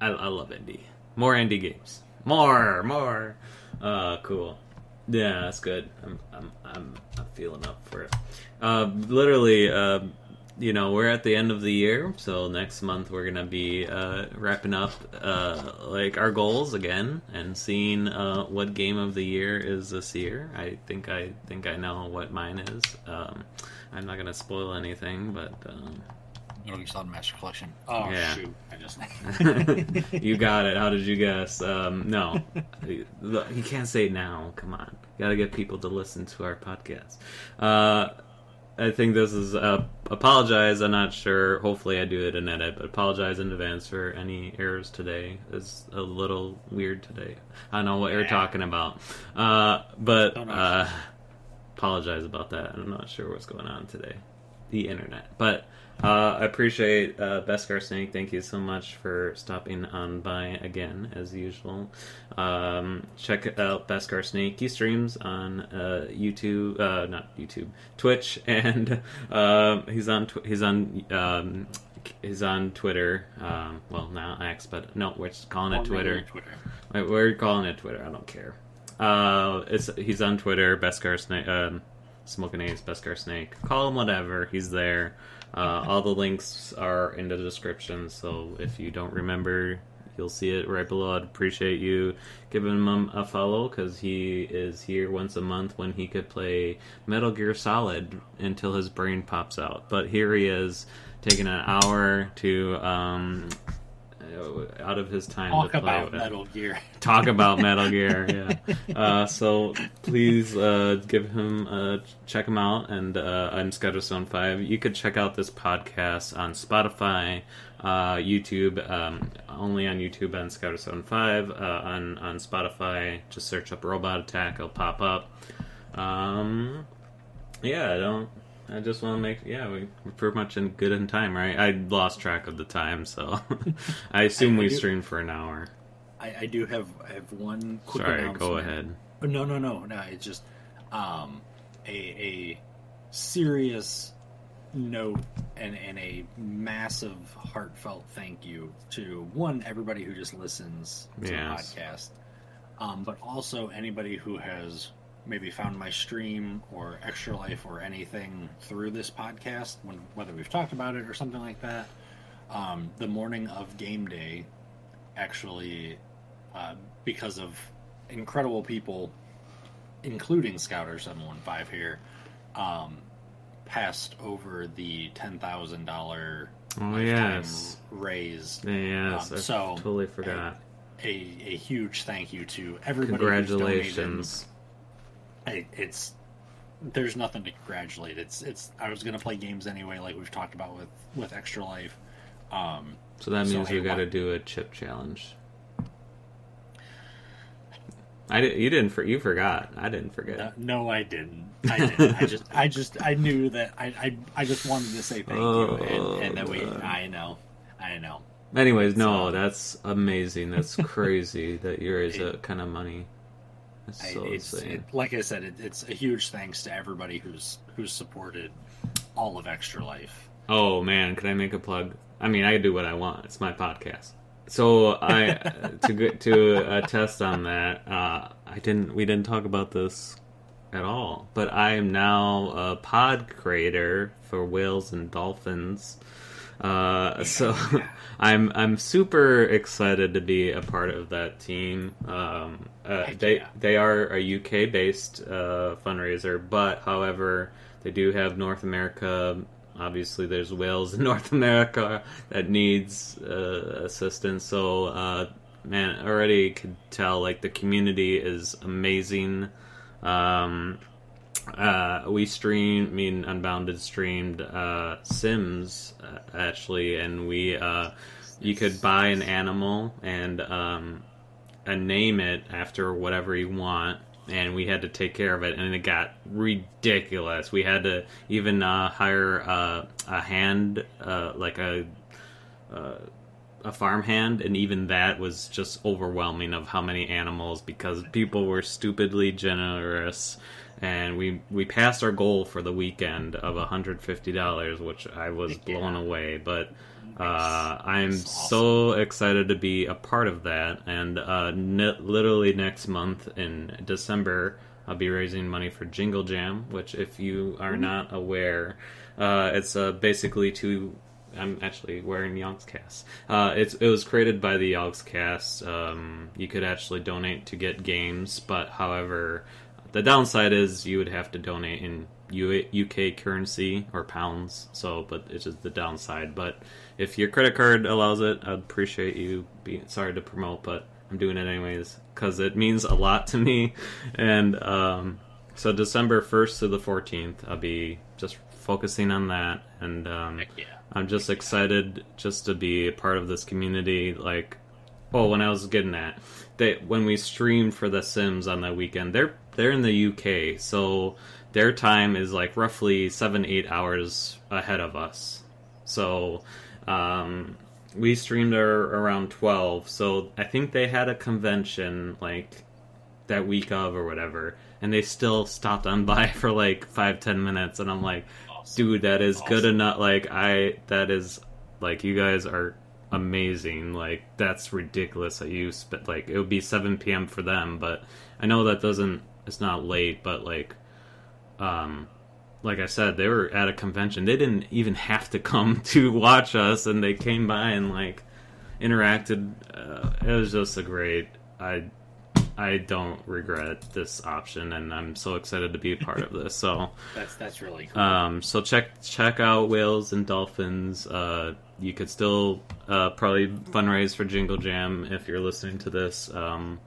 I, I love indie. More indie games. More, more. Uh, cool. Yeah, that's good. I'm, I'm, I'm, I'm feeling up for it. Uh, literally, uh, you know we're at the end of the year so next month we're gonna be uh, wrapping up uh, like our goals again and seeing uh, what game of the year is this year. I think i think i know what mine is. Um, i'm not gonna spoil anything but um, Metal Gear Solid Master Collection. Oh Yeah. shoot! I just you got it. How did you guess? Um, no. You can't say it now. Come on. You gotta get people to listen to our podcast. Uh, I think this is uh, apologize. I'm not sure. Hopefully, I do it in edit, but apologize in advance for any errors today. It's a little weird today. I don't know what you're talking about, uh, but uh, apologize about that. I'm not sure what's going on today. The internet, but uh, I appreciate uh, Beskar Snake. Thank you so much for stopping on by again, as usual. Um, check out Beskar Snake. He streams on uh, YouTube, uh, not YouTube, Twitch, and um he's on tw- he's on um, he's on Twitter. Um, well, now X, but no, we're just calling it Twitter. Twitter. Wait, we're calling it Twitter. I don't care. Uh, it's he's on Twitter. Beskar Snake, um, Smoking Ace, Beskar Snake. Call him whatever. He's there. Uh, all the links are in the description. So if you don't remember, you'll see it right below. I'd appreciate you giving him a follow because he is here once a month when he could play Metal Gear Solid until his brain pops out. But here he is taking an hour to um, out of his time Talk to play about with Metal Gear. talk about Metal Gear. Yeah. Uh, so please uh, give him uh, check him out. And uh, I'm Scutterstone Five. You could check out this podcast on Spotify, uh, YouTube. Um, only on YouTube on Scutterstone Five. Uh, on on Spotify, just search up Robot Attack. It'll pop up. Um, yeah, I don't. I just want to make yeah we, we're pretty much in good in time, right? I lost track of the time, so I assume I we do- streamed for an hour. I, I do have I have one quick Sorry, go ahead. Oh, No, no, no, no. It's just um, a a serious note and and a massive heartfelt thank you to one everybody who just listens to Yes. the podcast, um, but also anybody who has maybe found my stream or extra life or anything through this podcast, when, whether we've talked about it or something like that. Um, the morning of game day, actually, uh, because of incredible people, including Scouter seven one five here, um, passed over the ten thousand dollar Oh yes, raise. yes. Um, I so, totally forgot. A, a huge thank you to everybody. Congratulations. It, it's there's nothing to congratulate. It's it's. I was gonna play games anyway, like we've talked about with with Extra Life. Um, So that So, means hey, we got to do a chip challenge. I did, you didn't for you forgot. I didn't forget. Uh, no, I didn't. I didn't. I just, I just, I knew that. I, I, I just wanted to say thank you, and, and then we. Oh, I know, I know. Anyways, no, So- that's amazing. That's crazy that you raise that kind of money. That's I- so it's insane. it, like I said, it, it's a huge thanks to everybody who's who's supported all of Extra Life. Oh man, can I make a plug? I mean, I can do what I want. It's my podcast. So I to get to attest on that, uh, I didn't. We didn't talk about this at all. But I am now a pod creator for whales and dolphins. Uh, so I'm I'm super excited to be a part of that team. Um, uh, they yeah. they are a UK based uh, fundraiser, but however they do have North America. Obviously, there's whales in North America that needs uh, assistance. So, uh, man, already could tell like the community is amazing. Um, uh, we stream, I mean, Unbounded streamed uh, Sims uh, actually, and we uh, you could buy an animal and um, and name it after whatever you want, and we had to take care of it, and it got ridiculous. We had to even uh, hire uh, a hand, uh, like a a farm hand, and even that was just overwhelming of how many animals because people were stupidly generous, and we we passed our goal for the weekend of hundred fifty dollars, which I was blown away. But uh, I'm awesome. so excited to be a part of that, and uh, ne- literally next month in December. I'll be raising money for Jingle Jam, which, if you are not aware, uh, it's uh, basically to I'm actually wearing Yogscast. Uh, it's it was created by the Yogscast. Um, you could actually donate to get games, but however, the downside is you would have to donate in U- UK currency or pounds. So, but it's just the downside. But if your credit card allows it, I'd appreciate you. Being sorry to promote, but I'm doing it anyways because it means a lot to me. And um, so December 1st to the 14th, I'll be just focusing on that and. Um, yeah. I'm just excited just to be a part of this community. Like, oh, when I was getting at, they when we streamed for The Sims on that weekend, they're they're in the UK, so their time is like roughly seven eight hours ahead of us. So, um, we streamed ar- around twelve. So I think they had a convention like that week of or whatever, and they still stopped on by for like five ten minutes, and I'm like dude that is good enough like i that is like you guys are amazing like that's ridiculous that you spent like it would be 7 p.m for them but i know that doesn't it's not late but like um like i said they were at a convention they didn't even have to come to watch us and they came by and like interacted uh, it was just a great i i don't regret this option and i'm so excited to be a part of this so That's that's really cool. um, so check check out whales and dolphins. Uh, you could still uh, probably fundraise for Jingle Jam if you're listening to this. Um,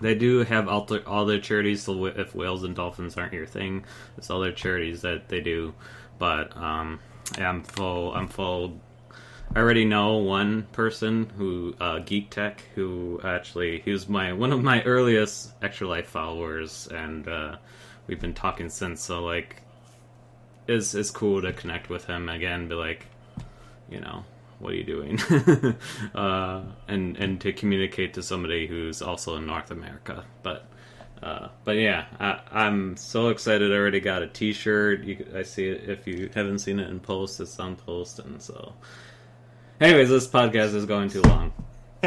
they do have all, the, all their charities. So if whales and dolphins aren't your thing, it's all their charities that they do. But um, yeah, I'm full. I'm full. I already know one person who uh, Geek Tech, who actually he was my one of my earliest Extra Life followers, and uh, we've been talking since. So like, it's it's cool to connect with him again. Be like, you know, what are you doing? uh, and and to communicate to somebody who's also in North America. But uh, but yeah, I, I'm so excited. I already got a T-shirt. You, I see it. If you haven't seen it in post, it's on post, and so. Anyways, this podcast is going too long.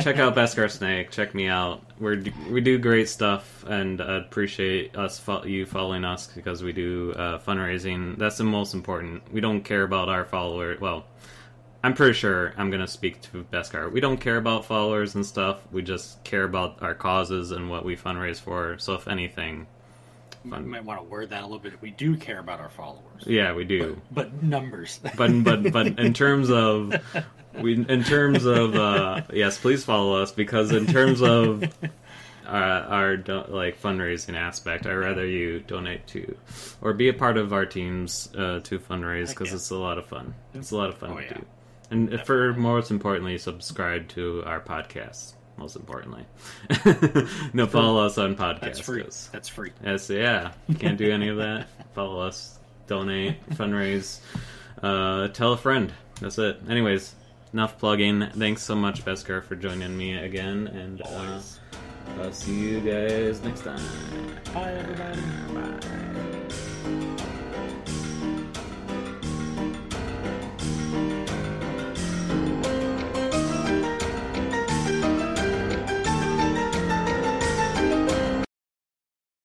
Check out Beskar Snake. Check me out. We're we do great stuff, and I appreciate us fo- you following us because we do uh, fundraising. That's the most important. We don't care about our followers. Well, I'm pretty sure I'm gonna speak to Beskar. We don't care about followers and stuff. We just care about our causes and what we fundraise for. So if anything, you might want to word that a little bit. We do care about our followers, yeah, we do. but numbers. but but but in terms of we in terms of uh yes please follow us because in terms of uh, our do- like fundraising aspect I'd rather you donate to or be a part of our teams uh, to fundraise because it's a lot of fun it's a lot of fun Oh, to yeah. do and for most importantly subscribe to our podcast most importantly. no, follow us on podcast. That's free. That's free. Yes, yeah. Can't do any of that. Follow us, donate, fundraise, uh, tell a friend. That's it. Anyways, enough plugging. Thanks so much, Beskar, for joining me again, and uh, I'll see you guys next time. Bye, everybody. Bye.